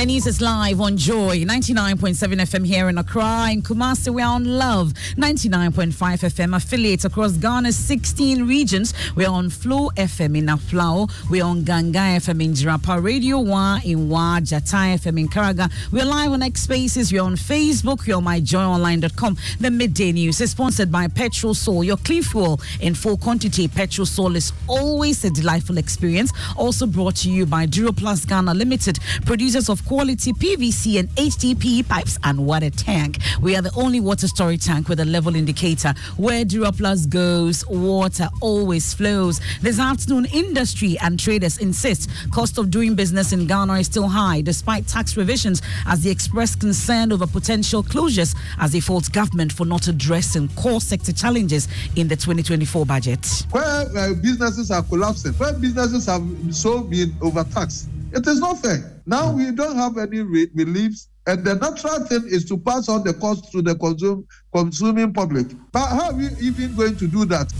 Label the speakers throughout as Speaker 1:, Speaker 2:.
Speaker 1: The news is live on Joy 99.7 FM here in Accra. In Kumasi, we're on Love 99.5 FM affiliates across Ghana's 16 regions. We're on Flow FM in Aflao. We're on Ganga FM in Jirapa, Radio 1 in Wa, Jatai FM in Karaga. We're live on X Spaces. We're on Facebook. We're on myjoyonline.com. The midday news is sponsored by Petrosol, your clean fuel in full quantity. Petrosol is always a delightful experience. Also brought to you by Duraplus Ghana Limited, producers of quality PVC and HDPE pipes and water tank. We are the only water storage tank with a level indicator. Where Duraplus goes, water always flows. This afternoon, industry and traders insist cost of doing business in Ghana is still high despite tax revisions as they express concern over potential closures as they fault government for not addressing core sector challenges in the 2024 budget.
Speaker 2: Where uh, businesses are collapsing, where businesses have so been overtaxed, it is not fair. Now we don't have any re- reliefs, and the natural thing is to pass on the cost to the consume, consuming public. But how are we even going to do that?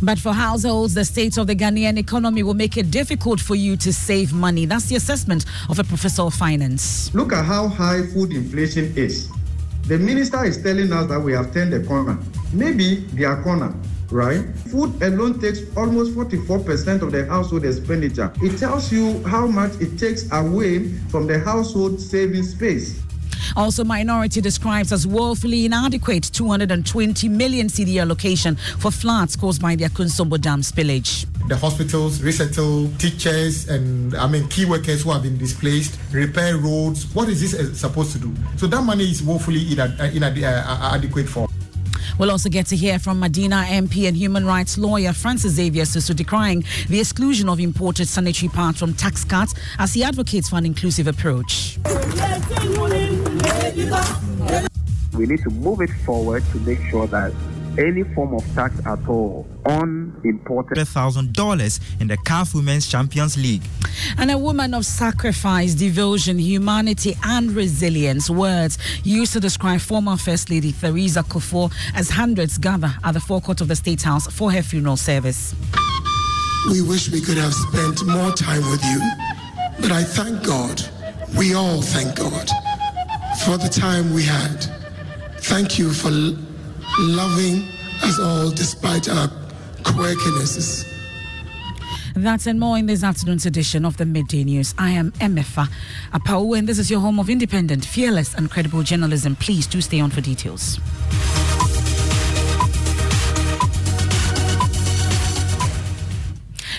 Speaker 1: But for households, the state of the Ghanaian economy will make it difficult for you to save money. That's the assessment of a professor of finance.
Speaker 3: Look at how high food inflation is. The minister is telling us that we have turned the corner. Maybe they are corner, right? Food alone takes almost 44% of the household expenditure. It tells you how much it takes away from the household saving space.
Speaker 1: Also, minority describes as woefully inadequate 220 million cedi allocation for floods caused by the Akosombo Dam spillage.
Speaker 4: The hospitals, resettle teachers, and I mean key workers who have been displaced, repair roads. What is this uh, supposed to do? So that money is woefully inadequate uh, for.
Speaker 1: We'll also get to hear from Medina MP and human rights lawyer Francis Xavier Sosu decrying the exclusion of imported sanitary parts from tax cuts as he advocates for an inclusive approach.
Speaker 5: We need to move it forward to make sure that any form of tax at all on imported
Speaker 6: thousand dollars in the CAF Women's Champions League.
Speaker 1: And a woman of sacrifice, devotion, humanity, and resilience. Words used to describe former First Lady Theresa Kufuor as hundreds gather at the forecourt of the State House for her funeral service.
Speaker 7: We wish we could have spent more time with you, but I thank God. We all thank God for the time we had. Thank you for loving us all despite our quirkinesses.
Speaker 1: That and more in this afternoon's edition of the Midday News. I am Emefa Apawu, and this is your home of independent, fearless, and credible journalism. Please do stay on for details.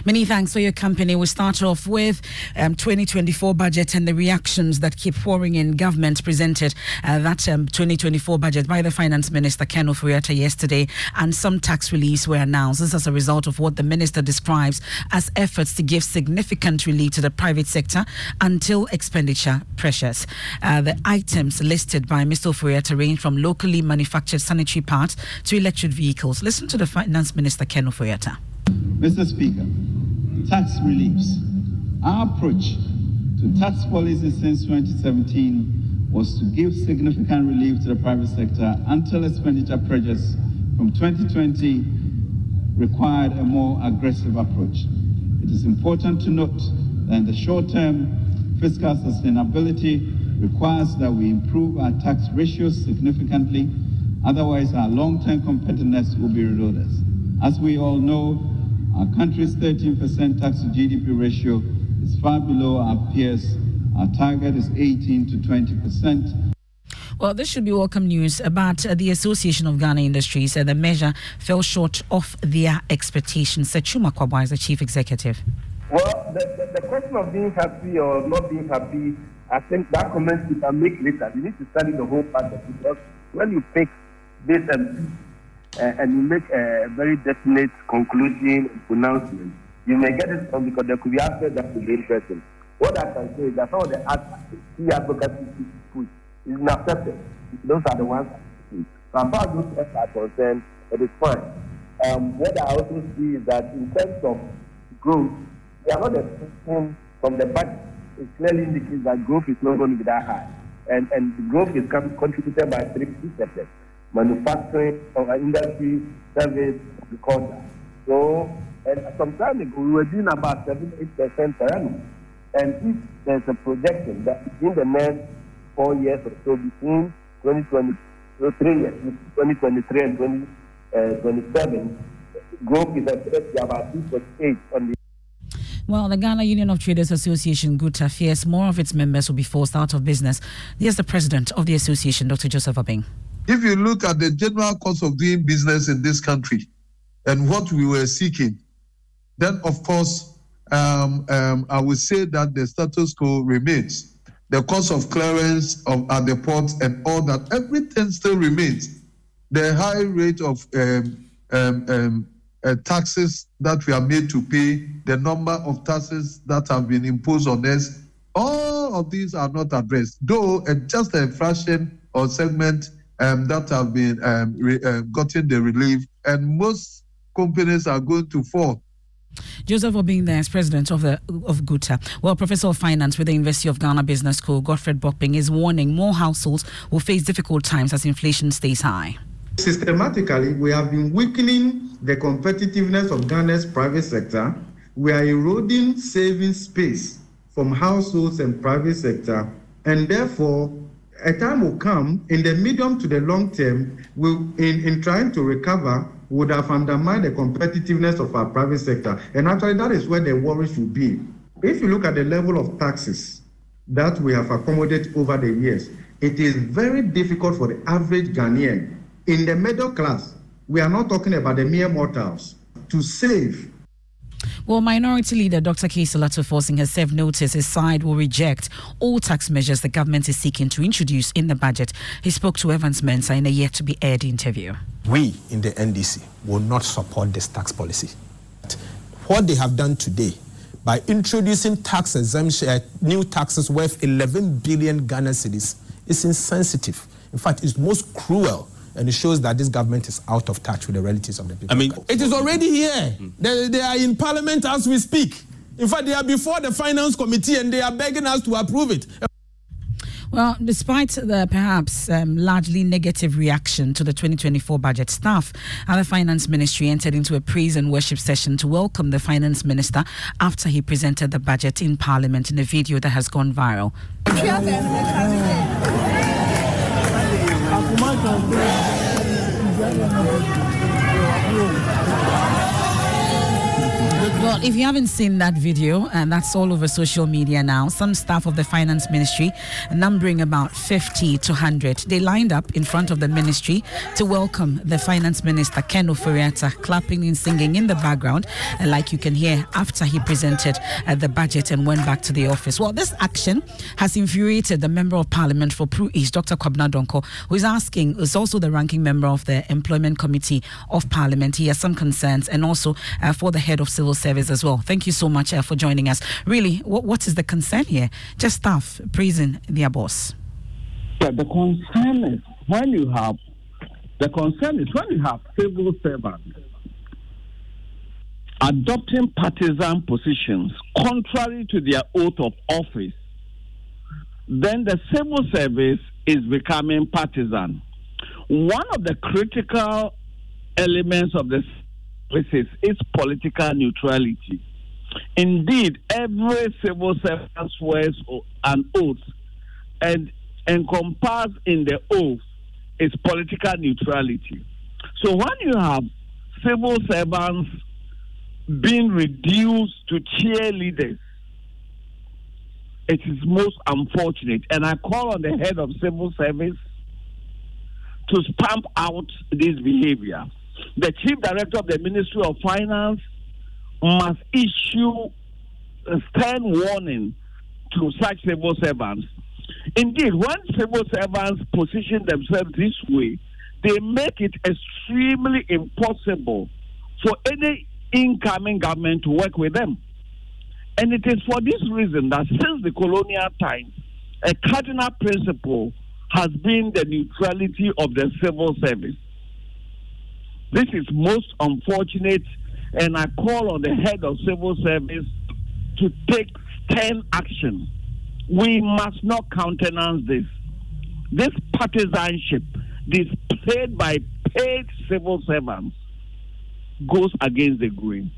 Speaker 1: Many thanks for your company. We start off with um, 2024 budget and the reactions that keep pouring in. Government presented uh, that um, 2024 budget by the Finance Minister Ken Ofori-Atta yesterday, and some tax reliefs were announced. This as a result of what the minister describes as efforts to give significant relief to the private sector until expenditure pressures. Uh, the items listed by Mr. Ofori-Atta range from locally manufactured sanitary parts to electric vehicles. Listen to the Finance Minister Ken Ofori-Atta.
Speaker 8: Mr. Speaker, tax reliefs. Our approach to tax policy since 2017 was to give significant relief to the private sector until expenditure pressures from 2020 required a more aggressive approach. It is important to note that in the short term, fiscal sustainability requires that we improve our tax ratios significantly, otherwise our long-term competitiveness will be eroded. As we all know, our country's 13% tax to GDP ratio is far below our peers. Our target is 18 to 20%.
Speaker 1: Well, this should be welcome news about uh, the Association of Ghana Industries. Uh, the measure fell short of their expectations. Twum-Akwaboah is the chief executive.
Speaker 9: Well, the, the, the, question of being happy or not being happy, I think that comment you can make later. You need to study the whole package because when you pick this and uh, and you make a very definite conclusion pronouncement, you may get it wrong because there could be aspects that could be interesting. What I can say is that some of the key advocacy put is accepted. Those are the ones. So as far as those tests are concerned, it is fine. Um, what I also see is that in terms of growth, we are not expecting from the budget. It clearly indicates that growth is not going to be that high. And, and the growth is contributed by three percent. Manufacturing, or industry, service, agriculture. So, and some time ago, we were doing about 7 8% per annum. And if there's a projection that in the next four years or so, between 2020, so years, 2023 and 2027, uh, growth is expected to about 2.8 on the
Speaker 1: well, the Ghana Union of Traders Association, GUTA, fears more of its members will be forced out of business. Here's the president of the association, Dr. Joseph Obeng.
Speaker 2: If you look at the general cost of doing business in this country and what we were seeking, then of course, um, um, I would say that the status quo remains. The cost of clearance of, at the ports and all that, everything still remains. The high rate of um, um, um uh, taxes that we are made to pay, the number of taxes that have been imposed on us, all of these are not addressed. Though uh, just a fraction or segment um, that have been um, re- uh, gotten the relief, and most companies are going to fall.
Speaker 1: Joseph Obeng the as president of the of GUTA. Well, Professor of Finance with the University of Ghana Business School, Godfred Bokpin, is warning more households will face difficult times as inflation stays high.
Speaker 3: Systematically, we have been weakening the competitiveness of Ghana's private sector. We are eroding saving space from households and private sector, and therefore, a time will come in the medium to the long term, in, in trying to recover, would have undermined the competitiveness of our private sector. And actually, that is where the worry should be. If you look at the level of taxes that we have accommodated over the years, it is very difficult for the average Ghanaian in the middle class, we are not talking about the mere mortals, to save.
Speaker 1: Well, Minority Leader Dr. Cassiel Ato Forson has served notice his side will reject all tax measures the government is seeking to introduce in the budget. He spoke to Evans Mensah in a yet to be aired interview.
Speaker 10: We in the NDC will not support this tax policy. What they have done today by introducing tax exemption, uh, new taxes worth 11 billion Ghana cedis is insensitive. In fact, it's most cruel and it shows that this government is out of touch with the realities of the people.
Speaker 11: I mean,
Speaker 10: it is already here. Mm. They, they are in parliament as we speak. In fact, they are before the finance committee and they are begging us to approve it.
Speaker 1: Well, despite the perhaps um, largely negative reaction to the 2024 budget, staff at the Finance Ministry entered into a praise and worship session to welcome the Finance Minister after he presented the budget in Parliament in a video that has gone viral my time, well, if you haven't seen that video, and that's all over social media now, some staff of the finance ministry, numbering about 50 to 100, they lined up in front of the ministry to welcome the finance minister, Ken Ofori-Atta, clapping and singing in the background, uh, like you can hear after he presented uh, the budget and went back to the office. Well, this action has infuriated the member of parliament for Pru East, Dr. Kwabena Donkor, who is asking, is also the ranking member of the employment committee of parliament. He has some concerns, and also uh, for the head of civil service as well. Thank you so much uh, for joining us. Really, what, what is the concern here? Just staff praising their boss.
Speaker 12: Yeah, the concern is when you have the concern is when you have civil servants adopting partisan positions contrary to their oath of office, then the civil service is becoming partisan. One of the critical elements of the services is political neutrality. Indeed, every civil servant swears an oath, and encompassed in the oath is political neutrality. So when you have civil servants being reduced to cheerleaders, it is most unfortunate. And I call on the head of civil service to stamp out this behavior. The chief director of the Ministry of Finance must issue a stern warning to such civil servants. Indeed, when civil servants position themselves this way, they make it extremely impossible for any incoming government to work with them. And it is for this reason that since the colonial times, a cardinal principle has been the neutrality of the civil service. This is most unfortunate, and I call on the head of civil service to take stern action. We must not countenance this. This partisanship, displayed by paid civil servants goes against the grain.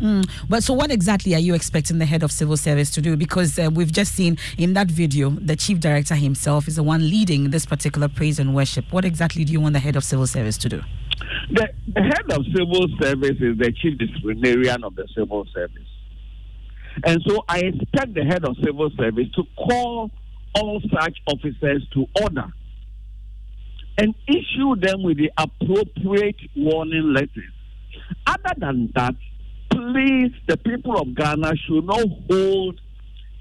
Speaker 1: Mm. But so, what exactly are you expecting the head of civil service to do? Because uh, we've just seen in that video, the chief director himself is the one leading this particular praise and worship. What exactly do you want the head of civil service to do?
Speaker 12: The, the head of civil service is the chief disciplinarian of the civil service. And so I expect the head of civil service to call all such officers to order and issue them with the appropriate warning letters. Other than that, please, the people of Ghana should not hold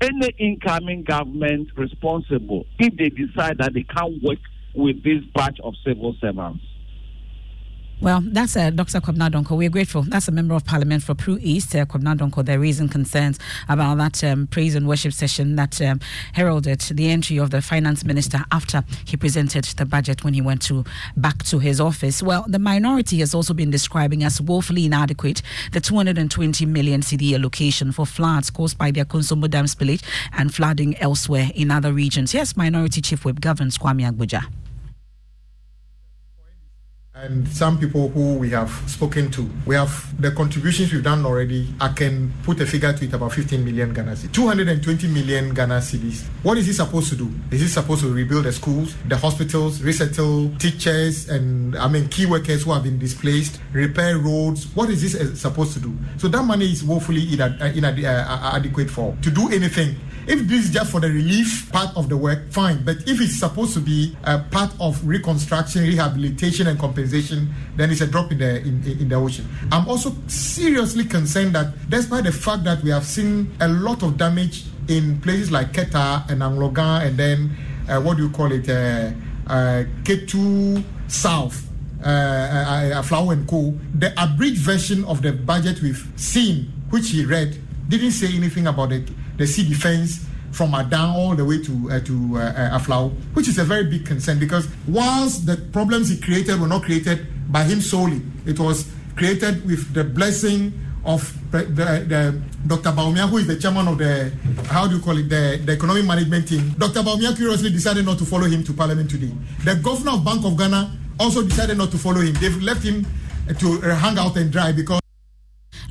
Speaker 12: any incoming government responsible if they decide that they can't work with this batch of civil servants.
Speaker 1: Well, that's uh, Dr. Kwabena Donkor. We're grateful. That's a member of parliament for Pru East, uh, Kwabena Donkor. They're raising concerns about that um, praise and worship session that um, heralded the entry of the finance minister after he presented the budget when he went to back to his office. Well, the minority has also been describing as woefully inadequate the 220 million cedi allocation for floods caused by the Akosombo Dam spillage and flooding elsewhere in other regions. Yes, Minority Chief Whip Governs Kwame Agbodza
Speaker 4: and some people who we have spoken to. We have the contributions we've done already. I can put a figure to it about 15 million Ghana cedis. 220 million Ghana cedis. What is he supposed to do? Is he supposed to rebuild the schools, the hospitals, resettle teachers, and I mean key workers who have been displaced, repair roads? What is this supposed to do? So that money is woefully inadequate uh, uh, uh, for to do anything if this is just for the relief part of the work, fine. But if it's supposed to be a part of reconstruction, rehabilitation, and compensation, then it's a drop in the in, in the ocean. I'm also seriously concerned that despite the fact that we have seen a lot of damage in places like Keta and Anloga, and then uh, what do you call it, uh, uh, Ketu South. Uh, uh, uh, Flower and Co. The abridged version of the budget we've seen, which he read, didn't say anything about it the sea defense from Adan all the way to uh, to uh, Aflao, which is a very big concern because whilst the problems he created were not created by him solely, it was created with the blessing of the, the, Dr. Bawumia, who is the chairman of the, how do you call it, the, the economic management team. Dr. Bawumia curiously decided not to follow him to parliament today. The governor of Bank of Ghana also decided not to follow him. They've left him to hang out and dry because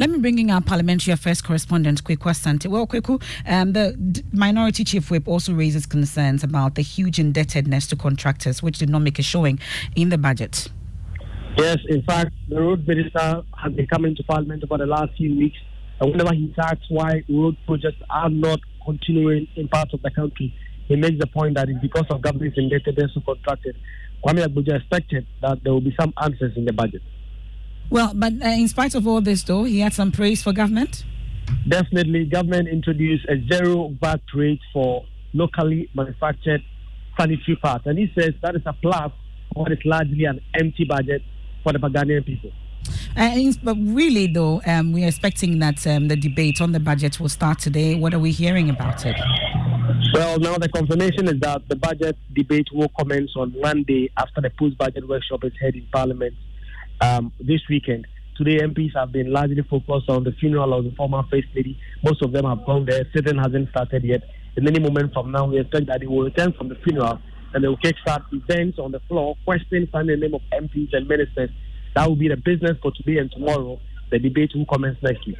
Speaker 1: let me bring in our parliamentary affairs correspondent, Kweku Asante. Well, Kweku, um, the D- minority chief whip also raises concerns about the huge indebtedness to contractors, which did not make a showing in the budget.
Speaker 11: Yes, in fact, the road minister has been coming to parliament over the last few weeks, and whenever he's asked why road projects are not continuing in parts of the country, he makes the point that it's because of government's indebtedness to contractors. Kwame Agbodza expected that there will be some answers in the budget.
Speaker 1: Well, but uh, in spite of all this, though, he had some praise for government.
Speaker 11: Definitely, government introduced a zero VAT rate for locally manufactured sanitary parts, and he says that is a plus for what is largely an empty budget for the Ghanaian people.
Speaker 1: Uh, but really, though, um, we're expecting that um, the debate on the budget will start today. What are we hearing about it?
Speaker 11: Well, now the confirmation is that the budget debate will commence on Monday after the post-budget workshop is held in Parliament um, this weekend. Today, MPs have been largely focused on the funeral of the former First Lady. Most of them have gone there. Sitting hasn't started yet. In any moment from now, we expect that they will return from the funeral and they will kickstart events on the floor, questioning the name of MPs and ministers. That will be the business for today and tomorrow. The debate will commence next week.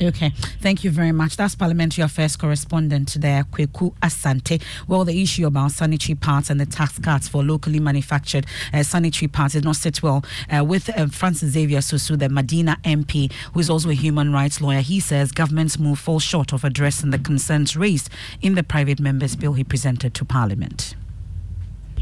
Speaker 1: Okay, thank you very much. That's Parliamentary Affairs correspondent there, Kweku Asante. Well, the issue about sanitary parts and the tax cuts for locally manufactured uh, sanitary parts did not sit well uh, with uh, Francis Xavier Sosu, the Medina MP, who is also a human rights lawyer. He says government's move falls short of addressing the concerns raised in the private members' bill he presented to Parliament.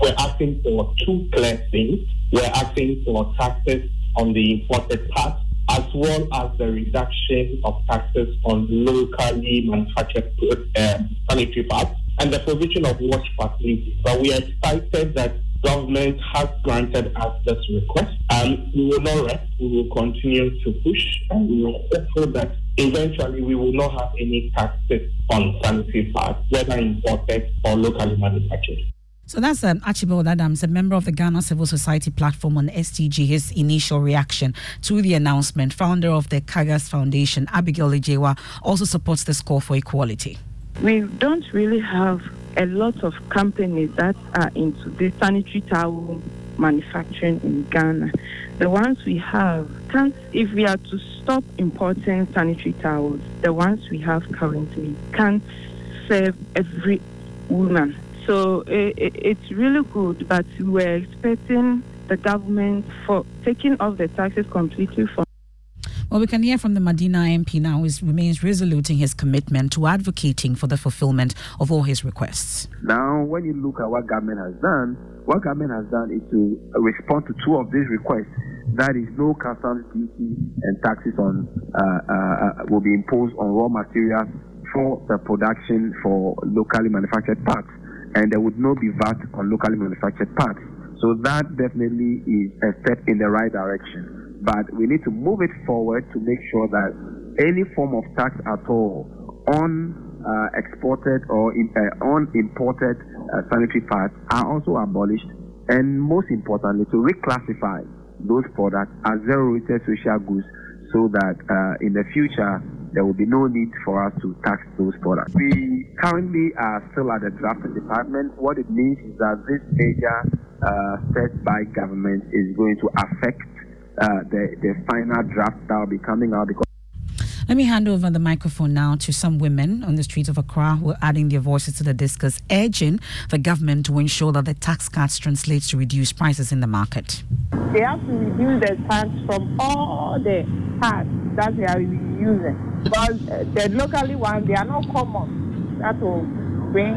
Speaker 13: We're asking for two clear things. We're asking for taxes on the imported parts as well as the reduction of taxes on locally manufactured um, sanitary pads and the provision of wash facilities. But we are excited that government has granted us this request. and we will not rest. We will continue to push, and we are hopeful that eventually we will not have any taxes on sanitary pads, whether imported or locally manufactured.
Speaker 1: So that's um, Archibald Adams, a member of the Ghana Civil Society platform on SDG. His initial reaction to the announcement. Founder of the Kagas Foundation, Abigail Ejewa, also supports this call for equality.
Speaker 14: We don't really have a lot of companies that are into the sanitary towel manufacturing in Ghana. The ones we have can't, if we are to stop importing sanitary towels, the ones we have currently can't serve every woman. So it, it, it's really good, but we're expecting the government for taking off the taxes completely from
Speaker 1: well, we can hear from the Medina MP now, who remains resolute in his commitment to advocating for the fulfillment of all his requests.
Speaker 5: Now, when you look at what government has done, what government has done is to respond to two of these requests. That is, no customs duty and taxes on uh, uh, uh, will be imposed on raw materials for the production for locally manufactured parts, and there would not be VAT on locally manufactured parts. So that definitely is a step in the right direction but we need to move it forward to make sure that any form of tax at all on uh, exported or in, uh, on imported uh, sanitary parts are also abolished, and most importantly, to reclassify those products as zero-rated social goods so that uh, in the future there will be no need for us to tax those products. We currently are still at the drafting department. What it means is that this major uh, step by government is going to affect uh, the, the final draft that will be coming out because
Speaker 1: let me hand over the microphone now to some women on the streets of Accra who are adding their voices to the discourse, urging the government to ensure that the tax cuts translates to reduced prices in the market.
Speaker 15: They have to reduce the tax from all the parts that they are using. Because uh, the locally ones, they are not common. That will bring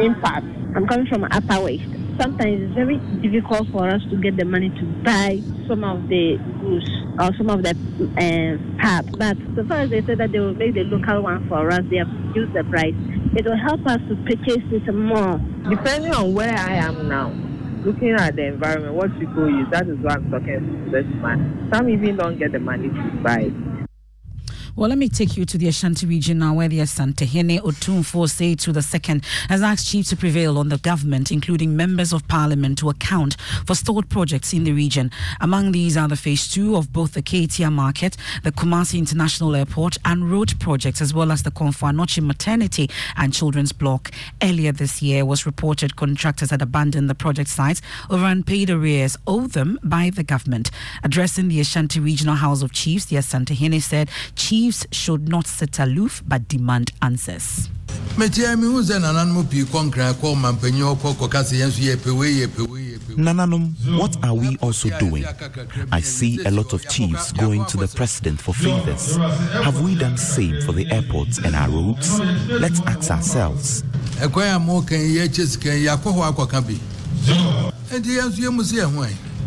Speaker 15: impact.
Speaker 16: I'm coming from Upper West sometimes it's very difficult for us to get the money to buy some of the goods or some of the uh, parts. But so far as they said that they will make the local one for us, they have reduced the price. It will help us to purchase it more.
Speaker 15: Depending on where I am now, looking at the environment, what people use, that is what I'm talking to this man. Some even don't get the money to buy it.
Speaker 1: Well, let me take you to the Ashanti region now, where the Asantehene Otumfuo Osei Tutu the second has asked chiefs to prevail on the government, including members of parliament, to account for stalled projects in the region. Among these are the phase two of both the Kejetia Market, the Kumasi International Airport, and road projects, as well as the Komfo Anokye Maternity and Children's Block. Earlier this year was reported contractors had abandoned the project sites over unpaid arrears owed them by the government. Addressing the Ashanti Regional House of Chiefs, the Asantehene said chiefs chiefs should not sit aloof but demand answers.
Speaker 17: Nananum, what are we also doing? I see a lot of chiefs going to the president for favors. Have we done the same for the airports and our roads? Let's ask ourselves.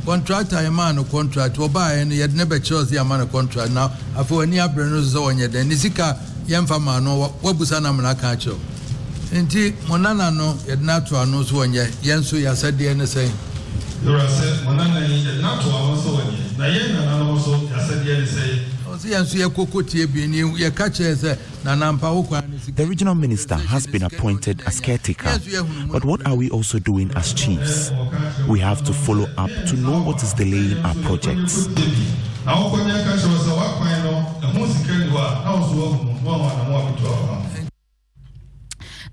Speaker 18: Contractor yɛ maa no contract. Wɔbaa yɛ no yɛde ne bɛkyerɛ sɛ yɛama no contract. Na afei w'ani abere no sɛ wɔnyɛ dɛn ne sika yɛmfa maa no wabusa na mena ka kyerɛw nti mo nana no yɛde no ano so wɔnyɛ yɛn nso yɛasɛdeɛ ne sɛn yɛwura sɛ mo nana yi yɛde no ano so wɔnyɛ na yɛn nana no so yɛasɛdeɛ ne sɛn
Speaker 17: The regional minister has been appointed as caretaker, but what are we also doing as chiefs? We have to follow up to know what is delaying our projects.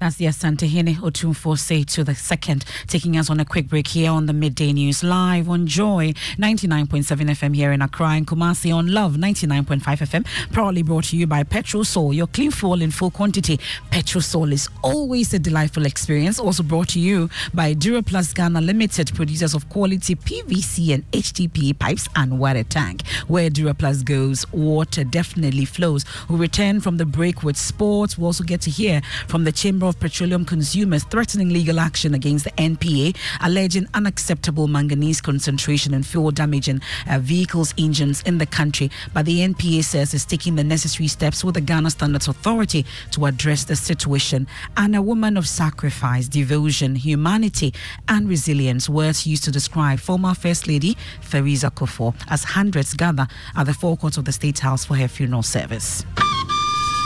Speaker 1: That's the Asantehene Otumfuo oh Osei Tutu the second, taking us on a quick break here on the Midday News Live on Joy 99.7 FM here in Accra and Kumasi on Love 99.5 FM. Proudly brought to you by Petrol Petrosol, your clean fuel in full quantity. Petrol Petrosol is always a delightful experience. Also brought to you by Duraplus Ghana Limited, producers of quality PVC and HDPE pipes and water tank. Where Duraplus goes, water definitely flows. We return from the break with sports. We also get to hear from the Chamber of Petroleum Consumers threatening legal action against the NPA, alleging unacceptable manganese concentration in fuel damaging uh, vehicles' engines in the country. But the NPA says it's taking the necessary steps with the Ghana Standards Authority to address the situation. And a woman of sacrifice, devotion, humanity, and resilience, words used to describe former First Lady Theresa Kufuor, as hundreds gather at the forecourt of the State House for her funeral service.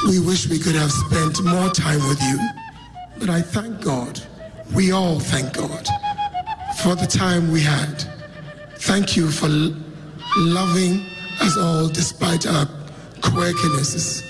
Speaker 7: We wish we could have spent more time with you. But I thank God, we all thank God for the time we had. Thank you for loving us all despite our quirkinesses.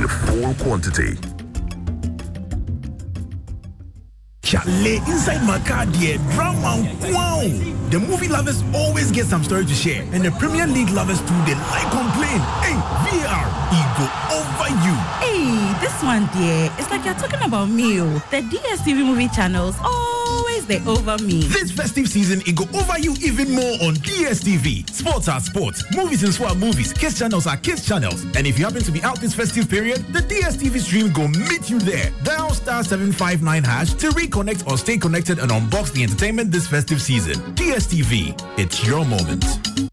Speaker 19: in full quantity.
Speaker 20: Chalet inside my car, dear drama. Wow! The movie lovers always get some story to share, and the Premier League lovers too. They like complain. Hey, VAR, ego over you.
Speaker 21: Hey, this one, dear. It's like you're talking about me. oh. The DSTV movie channels always they over me.
Speaker 20: This festive season, it go over you even more on DSTV. Sports are sports, movies and swap movies, kids channels are kids channels. And if you happen to be out this festive period, the DSTV stream go meet you there. Dial star 759 hash to reconnect or stay connected and unbox the entertainment this festive season. DSTV, it's your moment.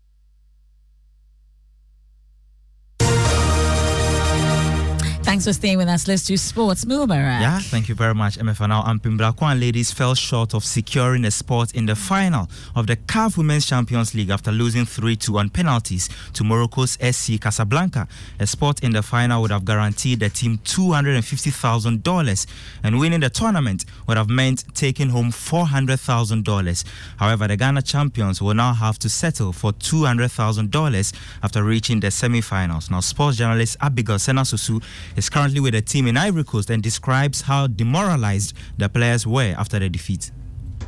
Speaker 1: Thanks for staying with us. Let's do sports. Mubarak.
Speaker 6: Yeah, thank you very much, Emefa. Now, Ampem Darkoa ladies fell short of securing a spot in the final of the CAF Women's Champions League after losing 3 2 on penalties to Morocco's SC Casablanca. A spot in the final would have guaranteed the team $250,000, and winning the tournament would have meant taking home $400,000. However, the Ghana champions will now have to settle for $200,000 after reaching the semi finals. Now, sports journalist Abigail Senasusu is currently with the team in Ivory Coast and describes how demoralized the players were after the defeat.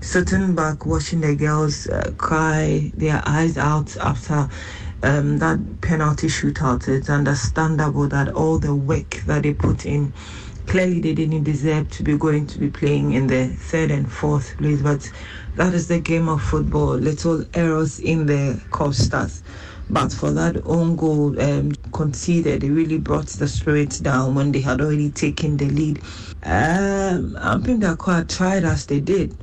Speaker 22: sitting back watching the girls uh, cry their eyes out after um, that penalty shootout. It's understandable that all the work that they put in, clearly they didn't deserve to be going to be playing in the third and fourth place. But that is the game of football. Little errors in the cost us. But for that own goal um, conceded, it really brought the spirits down when they had already taken the lead. Um, I think they quite tried as they did.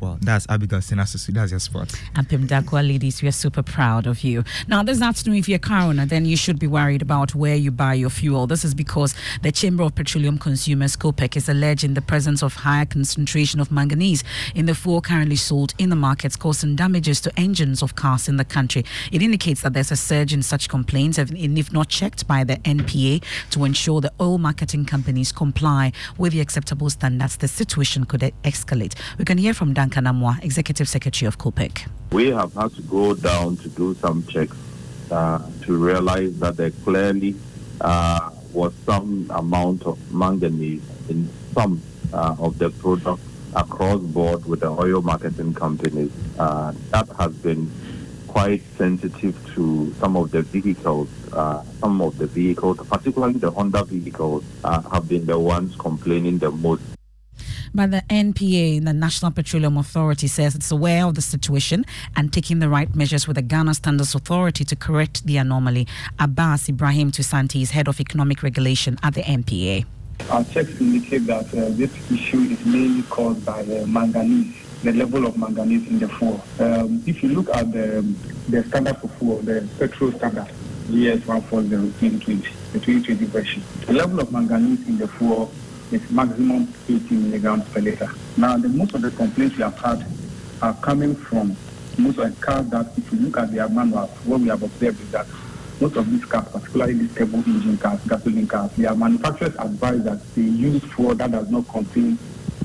Speaker 6: Well, that's Abigail Senasusu. That's your spot.
Speaker 1: Ampem Darkoa ladies, we are super proud of you. Now, this afternoon, if you're a car owner, then you should be worried about where you buy your fuel. This is because the Chamber of Petroleum Consumers, COPEC, is alleging the presence of higher concentration of manganese in the fuel currently sold in the markets, causing damages to engines of cars in the country. It indicates that there's a surge in such complaints, and if not checked by the NPA to ensure the oil marketing companies comply with the acceptable standards, the situation could escalate. We can hear from Duncan Amoah, Executive Secretary of COPEC.
Speaker 5: We have had to go down to do some checks uh, to realize that there clearly uh, was some amount of manganese in some uh, of the products across board with the oil marketing companies. Uh, that has been quite sensitive to some of the vehicles. Uh, some of the vehicles, particularly the Honda vehicles, uh, have been the ones complaining the most.
Speaker 1: But the NPA, the National Petroleum Authority, says it's aware of the situation and taking the right measures with the Ghana Standards Authority to correct the anomaly. Abbas Ibrahim Tusanti is head of economic regulation at the NPA.
Speaker 23: Our checks indicate that uh, this issue is mainly caused by uh, manganese, the level of manganese in the fuel. Um, if you look at the, the standard for fuel, the petrol standard, GS 140 2020, the 2020 version, the level of manganese in the fuel is maximum 80 milligrams per liter. Now, the, most of the complaints we have had are coming from most of the cars that, if you look at their manuals, what we have observed is that most of these cars, particularly these turbo engine cars, gasoline cars, their manufacturers advise that they use fuel that does not contain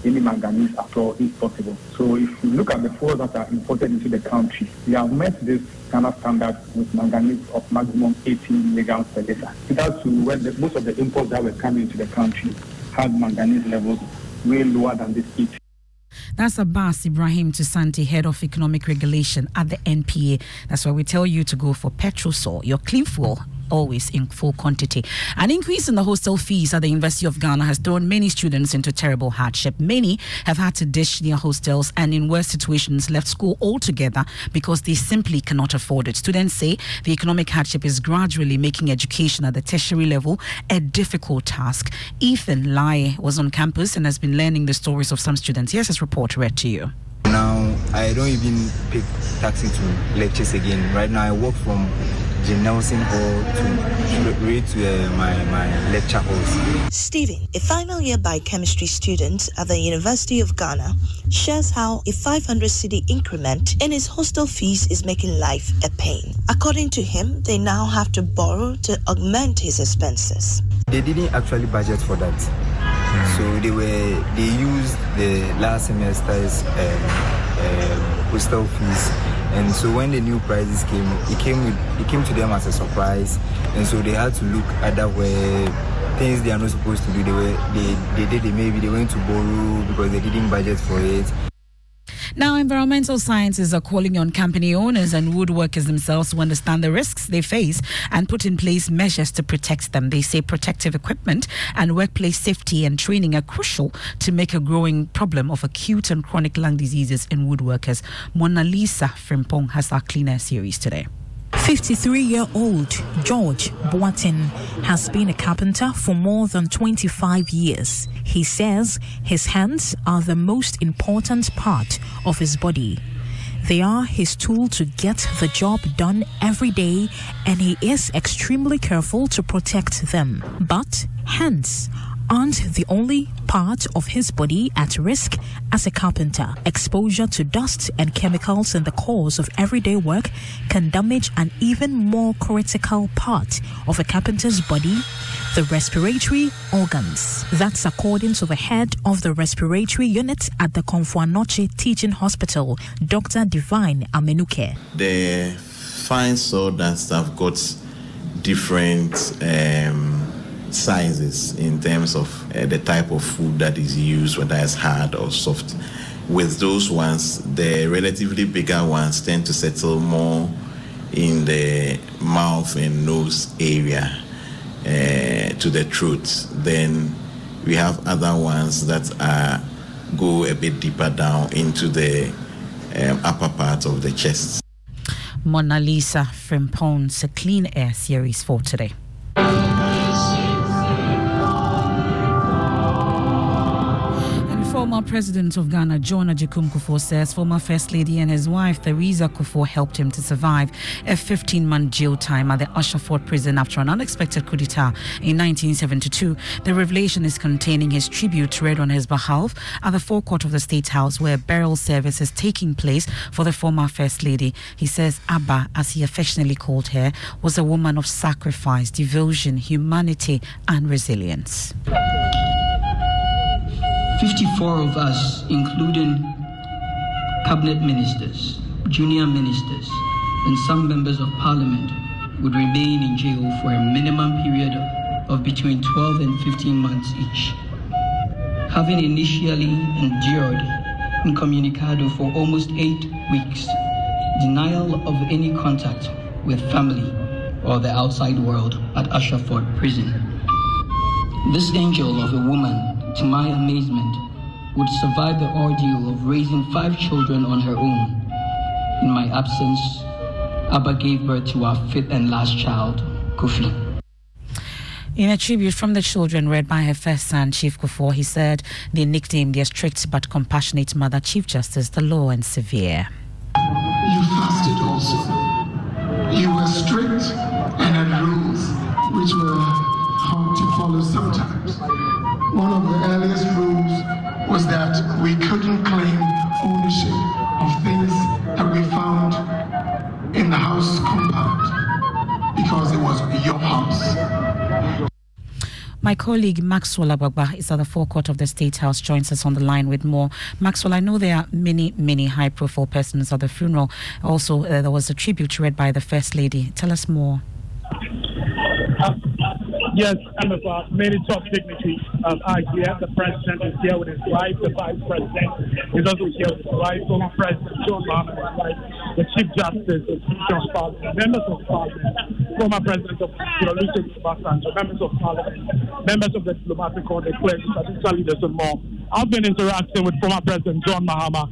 Speaker 23: any manganese at all if possible. So if you look at the fuels that are imported into the country, they have met this kind of standard with manganese of maximum 18 milligrams per liter. That's where the, most of the imports that were coming into the country had manganese levels way lower than this 18.
Speaker 1: That's Abbas Ibrahim Tusanti, head of economic regulation at the NPA. That's why we tell you to go for Petrosol, your clean fuel always in full quantity. An increase in the hostel fees at the University of Ghana has thrown many students into terrible hardship. Many have had to dish their hostels and, in worse situations, left school altogether because they simply cannot afford it. Students say the economic hardship is gradually making education at the tertiary level a difficult task. Ethan Lai was on campus and has been learning the stories of some students. Here's his report read to you.
Speaker 24: Now,
Speaker 25: I don't even pick taxi to lectures again. Right now, I work from Jean Nelson Hall to straight to uh, my, my lecture halls.
Speaker 26: Stephen, a final year biochemistry student at the University of Ghana, shares how a 500 cedi increment in his hostel fees is making life a pain. According to him, they now have to borrow to augment his expenses.
Speaker 25: They didn't actually budget for that. So they were they used the last semester's um, um, hostel fees, and so when the new prices came, it came with, it came to them as a surprise, and so they had to look at that where things they are not supposed to do. They were they they did they maybe they went to borrow because they didn't budget for it.
Speaker 1: Now, environmental scientists are calling on company owners and woodworkers themselves to understand the risks they face and put in place measures to protect them. They say protective equipment and workplace safety and training are crucial to make a growing problem of acute and chronic lung diseases in woodworkers. Mona Lisa Frimpong has our Clean Air series today.
Speaker 27: 53 year old George Boatin has been a carpenter for more than 25 years. He says his hands are the most important part of his body. They are his tool to get the job done every day, and he is extremely careful to protect them. But hands aren't the only part of his body at risk as a carpenter. Exposure to dust and chemicals in the course of everyday work can damage an even more critical part of a carpenter's body, the respiratory organs. That's according to the head of the respiratory unit at the Komfo Teaching Hospital, Dr. Divine Amenuke.
Speaker 24: The fine sawdust have got different um, sizes in terms of uh, the type of food that is used, whether it's hard or soft. With those ones, the relatively bigger ones tend to settle more in the mouth and nose area uh, to the throat. Then we have other ones that are go a bit deeper down into the um, upper part of the chest.
Speaker 1: Mona Lisa Frimpong's a Clean Air series for today. President of Ghana, John Agyekum Kufuor, says former First Lady and his wife, Theresa Kufuor, helped him to survive a 15 month jail time at the Ussher Fort prison after an unexpected coup d'etat in 1972. The revelation is containing his tribute read on his behalf at the forecourt of the State House, where burial service is taking place for the former First Lady. He says Abba, as he affectionately called her, was a woman of sacrifice, devotion, humanity, and resilience.
Speaker 28: 54 of us, including cabinet ministers, junior ministers, and some members of parliament, would remain in jail for a minimum period of between 12 and 15 months each. Having initially endured incommunicado for almost eight weeks, denial of any contact with family or the outside world at Ussher Fort prison. This angel of a woman to my amazement, would survive the ordeal of raising five children on her own. In my absence, Abba gave birth to our fifth and last child, Kofi.
Speaker 1: In a tribute from the children read by her first son, Chief Kufuor, he said they nicknamed their strict but compassionate mother, Chief Justice, the law and severe.
Speaker 7: You fasted also. You were strict and had rules which were hard to follow sometimes we couldn't claim ownership of things that we found in the house compound because it was your house.
Speaker 1: My colleague Maxwell Agbagba is at the forecourt of the State House, joins us on the line with more. Maxwell, I know there are many, many high profile persons at the funeral. Also, uh, there was a tribute read by the First Lady. Tell us more.
Speaker 29: Yes, I'm Emefa, many top dignitaries are here. The president is here with his wife. The vice president is also here with his wife. Former President John Mahama his wife. The Chief Justice, Speaker of Parliament, members of Parliament, former President of Olusegun Obasanjo, members of Parliament, members of the diplomatic corps, the clergy, leaders, and more. I've been interacting with former President John Mahama